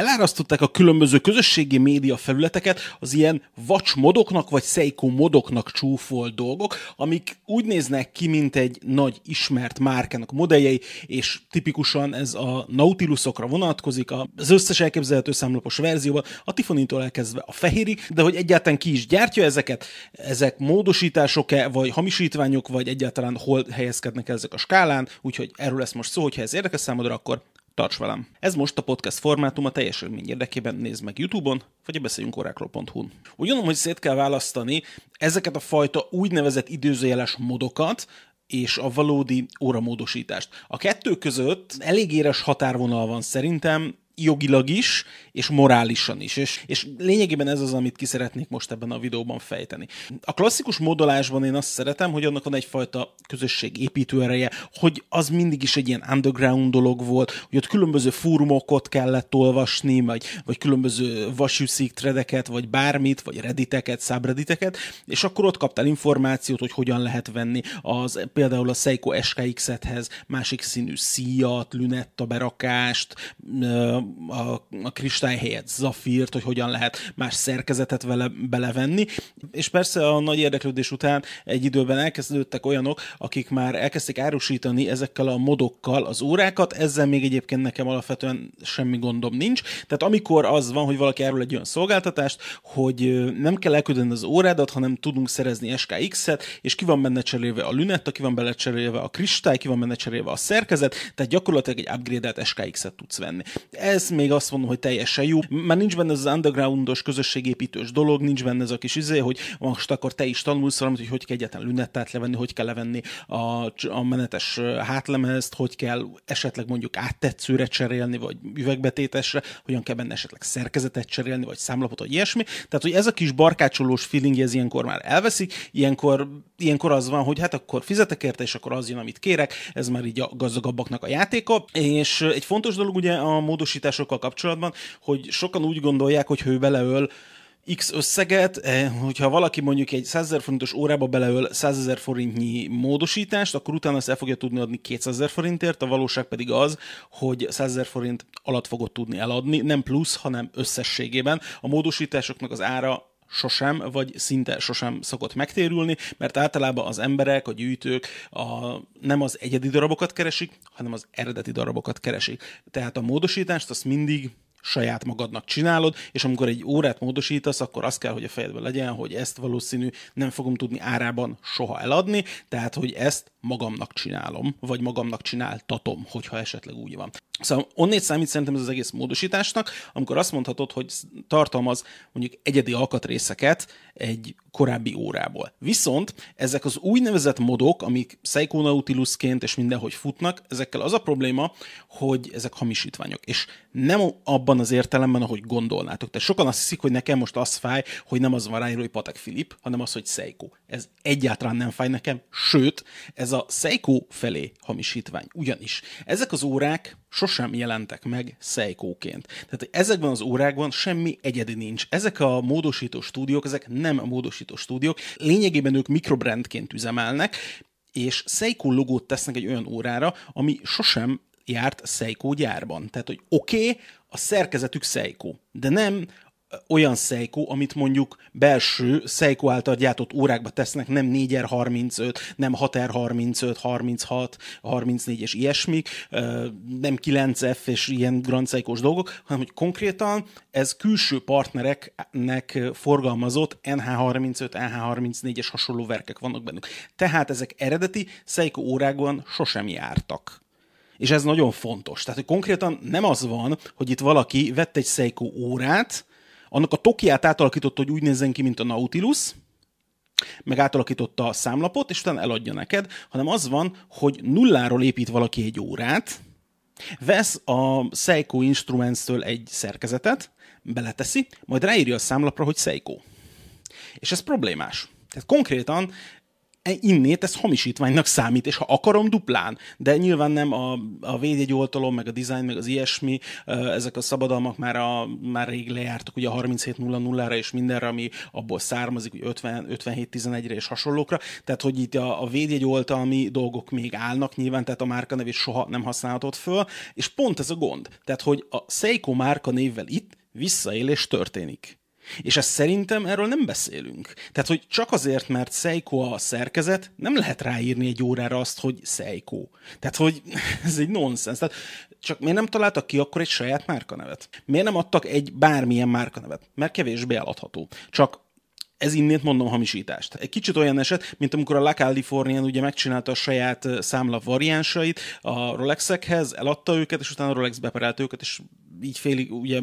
elárasztották a különböző közösségi média felületeket az ilyen vacs modoknak vagy Seiko modoknak csúfolt dolgok, amik úgy néznek ki, mint egy nagy ismert márkának modelljei, és tipikusan ez a Nautilusokra vonatkozik, az összes elképzelhető számlapos verzióban, a Tiffany-tól elkezdve a fehérig, de hogy egyáltalán ki is gyártja ezeket, ezek módosítások-e, vagy hamisítványok, vagy egyáltalán hol helyezkednek ezek a skálán, úgyhogy erről lesz most szó, hogyha ez érdekes számodra, akkor Tarts velem! Ez most a podcast formátum a teljes élmény érdekében nézd meg YouTube-on, vagy a beszéljünk orákról.hu-n. Úgy gondolom, hogy szét kell választani ezeket a fajta úgynevezett időzőjeles modokat, és a valódi óramódosítást. A kettő között elég éres határvonal van szerintem, jogilag is, és morálisan is. És, és lényegében ez az, amit ki szeretnék most ebben a videóban fejteni. A klasszikus modolásban én azt szeretem, hogy annak van egyfajta közösség építő ereje, hogy az mindig is egy ilyen underground dolog volt, hogy ott különböző fórumokot kellett olvasni, vagy, vagy különböző vasűszik tredeket, vagy bármit, vagy redditeket, subredditeket, és akkor ott kaptál információt, hogy hogyan lehet venni az, például a Seiko SKX-ethez másik színű szíjat, lünetta berakást, a, a kristály helyett zafírt, hogy hogyan lehet más szerkezetet vele belevenni. És persze a nagy érdeklődés után egy időben elkezdődtek olyanok, akik már elkezdték árusítani ezekkel a modokkal az órákat, ezzel még egyébként nekem alapvetően semmi gondom nincs. Tehát amikor az van, hogy valaki árul egy olyan szolgáltatást, hogy nem kell elküldeni az órádat, hanem tudunk szerezni SKX-et, és ki van benne cserélve a lünetta, ki van benne cserélve a kristály, ki van benne cserélve a szerkezet, tehát gyakorlatilag egy upgrade-et SKX-et tudsz venni. Ez még azt mondom, hogy teljesen jó. Már nincs benne ez az undergroundos, közösségépítős dolog, nincs benne ez a kis izé, hogy most akkor te is tanulsz valamit, hogy hogy kell egyáltalán lünettát levenni, hogy kell levenni a, a menetes hátlemezt, hogy kell esetleg mondjuk áttetszőre cserélni, vagy üvegbetétesre, hogyan kell benne esetleg szerkezetet cserélni, vagy számlapot, vagy ilyesmi. Tehát, hogy ez a kis barkácsolós feeling, ez ilyenkor már elveszik, ilyenkor, ilyenkor az van, hogy hát akkor fizetek érte, és akkor az jön, amit kérek, ez már így a gazdagabbaknak a játéka. És egy fontos dolog ugye a módosításokkal kapcsolatban, hogy sokan úgy gondolják, hogy ő beleöl X összeget, eh, hogyha valaki mondjuk egy 100 ezer forintos órába beleöl 100 ezer forintnyi módosítást, akkor utána ezt el fogja tudni adni 200 ezer forintért, a valóság pedig az, hogy 100 ezer forint alatt fogod tudni eladni, nem plusz, hanem összességében. A módosításoknak az ára sosem, vagy szinte sosem szokott megtérülni, mert általában az emberek, a gyűjtők a, nem az egyedi darabokat keresik, hanem az eredeti darabokat keresik. Tehát a módosítást azt mindig saját magadnak csinálod, és amikor egy órát módosítasz, akkor az kell, hogy a fejedben legyen, hogy ezt valószínű nem fogom tudni árában soha eladni, tehát hogy ezt magamnak csinálom, vagy magamnak csináltatom, hogyha esetleg úgy van. Szóval onnét számít szerintem ez az egész módosításnak, amikor azt mondhatod, hogy tartalmaz mondjuk egyedi alkatrészeket egy korábbi órából. Viszont ezek az úgynevezett modok, amik Seiko Nautilusként és mindenhogy futnak, ezekkel az a probléma, hogy ezek hamisítványok. És nem abban az értelemben, ahogy gondolnátok. Tehát sokan azt hiszik, hogy nekem most az fáj, hogy nem az van ráírva, hogy Patek Filip, hanem az, hogy Seiko. Ez egyáltalán nem fáj nekem, sőt, ez a Seiko felé hamisítvány. Ugyanis ezek az órák sosem jelentek meg Seiko-ként. Tehát ezekben az órákban semmi egyedi nincs. Ezek a módosító stúdiók, ezek nem módosító stúdiók, lényegében ők mikrobrandként üzemelnek, és Seiko logót tesznek egy olyan órára, ami sosem járt Seiko gyárban. Tehát, hogy oké, okay, a szerkezetük Seiko, de nem olyan Seiko, amit mondjuk belső Seiko által gyártott órákba tesznek, nem 4x35, nem 6x35, 36, 34 és ilyesmik, nem 9F és ilyen Grand seiko dolgok, hanem hogy konkrétan ez külső partnereknek forgalmazott NH35, NH34 és hasonló verkek vannak bennük. Tehát ezek eredeti Seiko órákban sosem jártak. És ez nagyon fontos. Tehát, hogy konkrétan nem az van, hogy itt valaki vett egy Seiko órát, annak a tokiát átalakította, hogy úgy nézzen ki, mint a Nautilus, meg átalakította a számlapot, és utána eladja neked, hanem az van, hogy nulláról épít valaki egy órát, vesz a Seiko Instruments-től egy szerkezetet, beleteszi, majd ráírja a számlapra, hogy Seiko. És ez problémás. Tehát konkrétan innét ez hamisítványnak számít, és ha akarom, duplán. De nyilván nem a, a védjegyoltalom, meg a design, meg az ilyesmi, ezek a szabadalmak már, a, már rég lejártak ugye a 37.00-ra és mindenre, ami abból származik, hogy 50, 57.11-re és hasonlókra. Tehát, hogy itt a, a védjegyoltalmi dolgok még állnak nyilván, tehát a márkanevét soha nem használhatod föl, és pont ez a gond. Tehát, hogy a Seiko márkanévvel itt visszaélés történik. És ezt szerintem erről nem beszélünk. Tehát, hogy csak azért, mert Seiko a szerkezet, nem lehet ráírni egy órára azt, hogy Seiko. Tehát, hogy ez egy nonsens. Tehát, csak miért nem találtak ki akkor egy saját márkanevet? Miért nem adtak egy bármilyen márkanevet? Mert kevésbé eladható. Csak ez innét mondom hamisítást. Egy kicsit olyan eset, mint amikor a La Californian ugye megcsinálta a saját számla variánsait a Rolexekhez, eladta őket, és utána a Rolex beperelte őket, és így félig ugye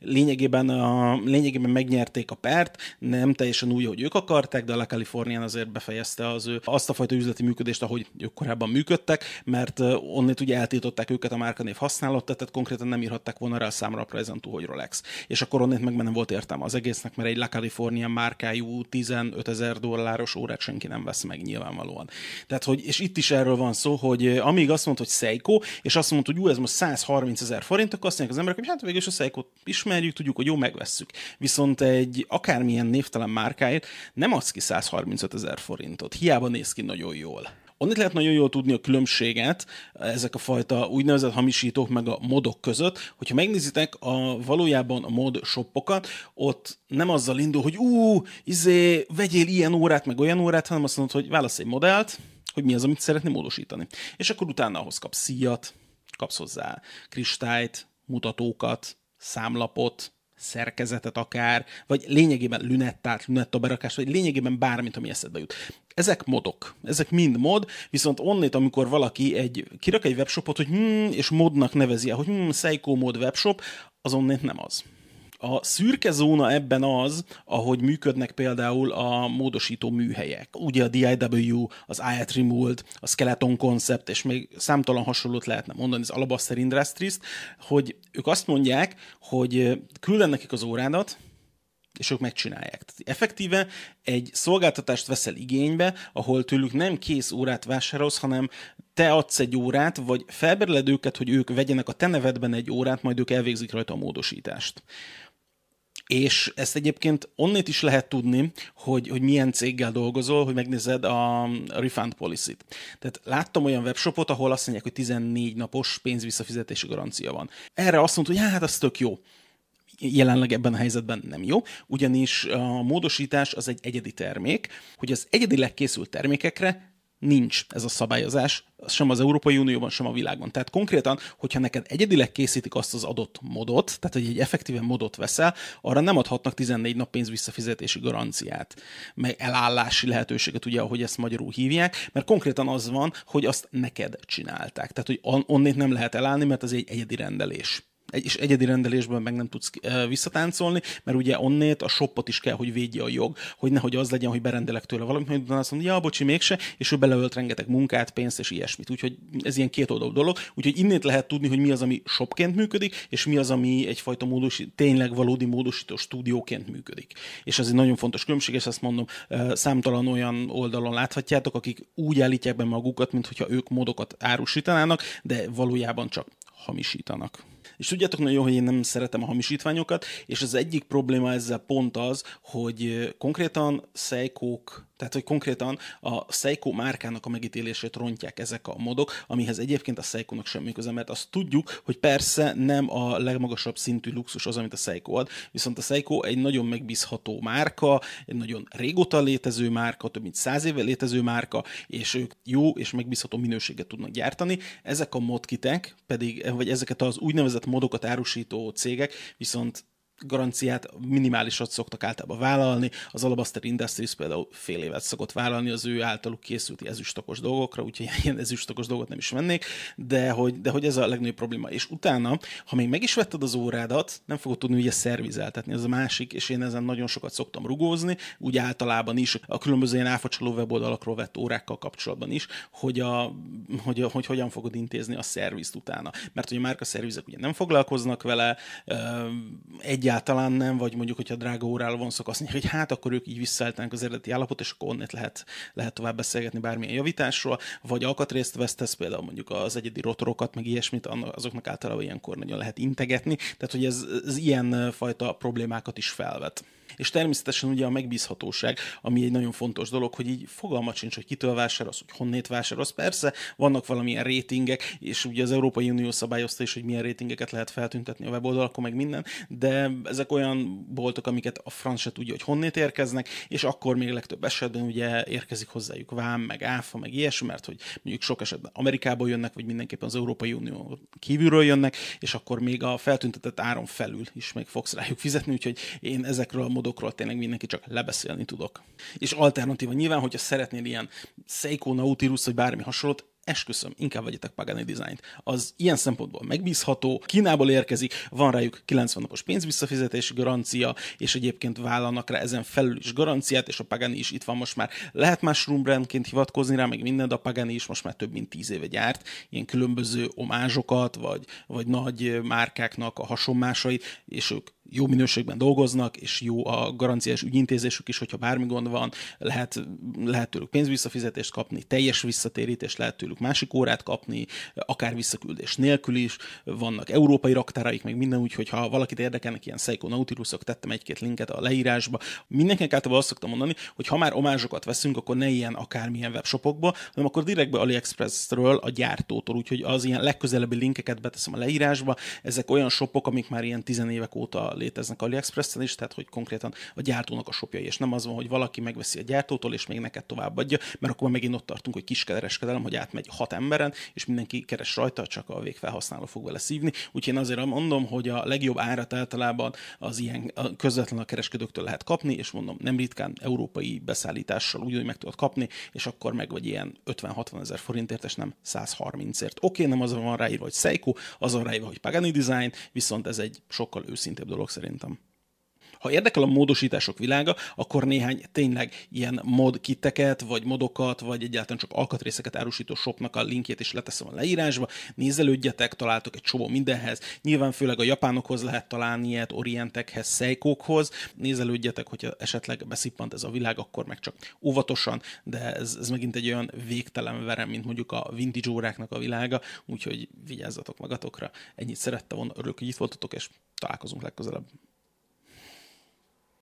lényegében, a, lényegében megnyerték a pert, nem teljesen úgy, hogy ők akarták, de a La Californian azért befejezte az ő azt a fajta üzleti működést, ahogy ők korábban működtek, mert onnét ugye eltiltották őket a márkanév használatot, tehát konkrétan nem írhatták volna rá a számra a prezentú, hogy Rolex. És akkor onnét meg nem volt értelme az egésznek, mert egy La Californian márkájú 15 ezer dolláros órát senki nem vesz meg nyilvánvalóan. Tehát, hogy, és itt is erről van szó, hogy amíg azt mondta, hogy Seiko, és azt mondta, hogy ú, ez most 130 ezer forint, akkor azt mondják emberek, hogy hát végül is a Seiko ismerjük, tudjuk, hogy jó, megvesszük. Viszont egy akármilyen névtelen márkáért nem adsz ki 135 ezer forintot. Hiába néz ki nagyon jól. Onnit lehet nagyon jól tudni a különbséget ezek a fajta úgynevezett hamisítók meg a modok között, hogyha megnézitek a valójában a mod shoppokat, ott nem azzal indul, hogy ú, izé, vegyél ilyen órát, meg olyan órát, hanem azt mondod, hogy válasz egy modellt, hogy mi az, amit szeretné módosítani. És akkor utána ahhoz kapsz szíjat, kapsz hozzá kristályt, mutatókat, számlapot, szerkezetet akár, vagy lényegében lünettát, lünettaberakás, vagy lényegében bármit, ami eszedbe jut. Ezek modok, ezek mind mod, viszont onnét, amikor valaki egy, kirak egy webshopot, hogy hmm, és modnak nevezi hogy hmm, Seiko mod webshop, az onnét nem az. A szürke zóna ebben az, ahogy működnek például a módosító műhelyek. Ugye a DIW, az IAT Remold, a Skeleton Concept, és még számtalan hasonlót lehetne mondani az Alabaster industries hogy ők azt mondják, hogy külden nekik az órádat, és ők megcsinálják. Tehát effektíve egy szolgáltatást veszel igénybe, ahol tőlük nem kész órát vásárolsz, hanem te adsz egy órát, vagy felbereled őket, hogy ők vegyenek a te nevedben egy órát, majd ők elvégzik rajta a módosítást. És ezt egyébként onnét is lehet tudni, hogy, hogy milyen céggel dolgozol, hogy megnézed a refund policy-t. Tehát láttam olyan webshopot, ahol azt mondják, hogy 14 napos pénzvisszafizetési garancia van. Erre azt mondta, hogy hát, az tök jó jelenleg ebben a helyzetben nem jó, ugyanis a módosítás az egy egyedi termék, hogy az egyedileg készült termékekre nincs ez a szabályozás, sem az Európai Unióban, sem a világban. Tehát konkrétan, hogyha neked egyedileg készítik azt az adott modot, tehát hogy egy effektíve modot veszel, arra nem adhatnak 14 nap pénz visszafizetési garanciát, meg elállási lehetőséget, ugye, ahogy ezt magyarul hívják, mert konkrétan az van, hogy azt neked csinálták. Tehát, hogy onnét nem lehet elállni, mert az egy egyedi rendelés egy, és egyedi rendelésben meg nem tudsz visszatáncolni, mert ugye onnét a shopot is kell, hogy védje a jog, hogy nehogy az legyen, hogy berendelek tőle valamit, hogy azt mondja, ja, bocsi, mégse, és ő beleölt rengeteg munkát, pénzt és ilyesmit. Úgyhogy ez ilyen két oldalú dolog. Úgyhogy innét lehet tudni, hogy mi az, ami shopként működik, és mi az, ami egyfajta módosít, tényleg valódi módosító stúdióként működik. És ez egy nagyon fontos különbség, és ezt mondom, számtalan olyan oldalon láthatjátok, akik úgy állítják be magukat, mintha ők módokat árusítanának, de valójában csak hamisítanak. És tudjátok nagyon jó, hogy én nem szeretem a hamisítványokat, és az egyik probléma ezzel pont az, hogy konkrétan szejkók tehát, hogy konkrétan a Seiko márkának a megítélését rontják ezek a modok, amihez egyébként a Seiko-nak semmi köze, mert azt tudjuk, hogy persze nem a legmagasabb szintű luxus az, amit a Seiko ad, viszont a Seiko egy nagyon megbízható márka, egy nagyon régóta létező márka, több mint száz éve létező márka, és ők jó és megbízható minőséget tudnak gyártani. Ezek a modkitek pedig, vagy ezeket az úgynevezett modokat árusító cégek viszont garanciát minimálisat szoktak általában vállalni. Az Alabaster Industries például fél évet szokott vállalni az ő általuk készült ezüstokos dolgokra, úgyhogy ilyen ezüstokos dolgot nem is vennék, de hogy, de hogy ez a legnagyobb probléma. És utána, ha még meg is vetted az órádat, nem fogod tudni ugye szervizeltetni, ez a másik, és én ezen nagyon sokat szoktam rugózni, úgy általában is a különböző ilyen áfacsaló weboldalakról vett órákkal kapcsolatban is, hogy, a, hogy, a, hogy hogyan fogod intézni a szervizt utána. Mert hogy a márka szervizek ugye nem foglalkoznak vele, egy egyáltalán nem, vagy mondjuk, hogyha drága óráról van mondják, hogy hát akkor ők így visszaállítanak az eredeti állapot, és akkor onnét lehet, lehet tovább beszélgetni bármilyen javításról, vagy alkatrészt vesztesz, például mondjuk az egyedi rotorokat, meg ilyesmit, azoknak általában ilyenkor nagyon lehet integetni, tehát hogy ez, ez ilyen fajta problémákat is felvet. És természetesen ugye a megbízhatóság, ami egy nagyon fontos dolog, hogy így fogalmat sincs, hogy kitől vásárolsz, hogy honnét vásárolsz. Persze vannak valamilyen rétingek, és ugye az Európai Unió szabályozta is, hogy milyen rétingeket lehet feltüntetni a weboldalakon, meg minden, de ezek olyan boltok, amiket a franc se tudja, hogy honnét érkeznek, és akkor még legtöbb esetben ugye érkezik hozzájuk vám, meg áfa, meg ilyesmi, mert hogy mondjuk sok esetben Amerikából jönnek, vagy mindenképpen az Európai Unió kívülről jönnek, és akkor még a feltüntetett áron felül is meg fogsz rájuk fizetni, úgyhogy én ezekről a módokról tényleg mindenki csak lebeszélni tudok. És alternatíva nyilván, hogyha szeretnél ilyen Seiko Nautilus, vagy bármi hasonlót, esküszöm, inkább vegyetek Pagani Design-t. Az ilyen szempontból megbízható, Kínából érkezik, van rájuk 90 napos pénzvisszafizetési garancia, és egyébként vállalnak rá ezen felül is garanciát, és a Pagani is itt van most már. Lehet mushroom brandként hivatkozni rá, meg minden, de a Pagani is most már több mint 10 éve gyárt, ilyen különböző omázsokat, vagy, vagy nagy márkáknak a hasonmásait, és ők jó minőségben dolgoznak, és jó a garanciás ügyintézésük is, hogyha bármi gond van, lehet, lehet tőlük pénzvisszafizetést kapni, teljes visszatérítést lehet tőlük másik órát kapni, akár visszaküldés nélkül is, vannak európai raktáraik, meg minden úgy, hogyha valakit érdekelnek ilyen Seiko Nautilusok, tettem egy-két linket a leírásba. Mindenkinek általában azt szoktam mondani, hogy ha már omázsokat veszünk, akkor ne ilyen akármilyen webshopokba, hanem akkor direktbe AliExpress-ről, a gyártótól, úgyhogy az ilyen legközelebbi linkeket beteszem a leírásba. Ezek olyan shopok, amik már ilyen tizenévek óta léteznek AliExpress-en is, tehát hogy konkrétan a gyártónak a shopja, és nem az van, hogy valaki megveszi a gyártótól, és még neked továbbadja, mert akkor megint ott tartunk, hogy kiskereskedelem, hogy átmegy hat emberen, és mindenki keres rajta, csak a végfelhasználó fog vele szívni. Úgyhogy én azért mondom, hogy a legjobb árat általában az ilyen közvetlen a kereskedőktől lehet kapni, és mondom, nem ritkán európai beszállítással úgy, meg tudod kapni, és akkor meg vagy ilyen 50-60 ezer forintért, és nem 130ért. Oké, okay, nem az van ráírva, hogy Seiko, az van ráírva, hogy Pagani Design, viszont ez egy sokkal őszintébb dolog szerintem. Ha érdekel a módosítások világa, akkor néhány tényleg ilyen mod kiteket, vagy modokat, vagy egyáltalán csak alkatrészeket árusító shopnak a linkjét is leteszem a leírásba. Nézelődjetek, találtok egy csomó mindenhez. Nyilván főleg a japánokhoz lehet találni ilyet, orientekhez, szejkókhoz. Nézelődjetek, hogyha esetleg beszippant ez a világ, akkor meg csak óvatosan, de ez, ez megint egy olyan végtelen verem, mint mondjuk a vintage óráknak a világa, úgyhogy vigyázzatok magatokra. Ennyit szerette volna, örülök, hogy itt voltatok, és találkozunk legközelebb.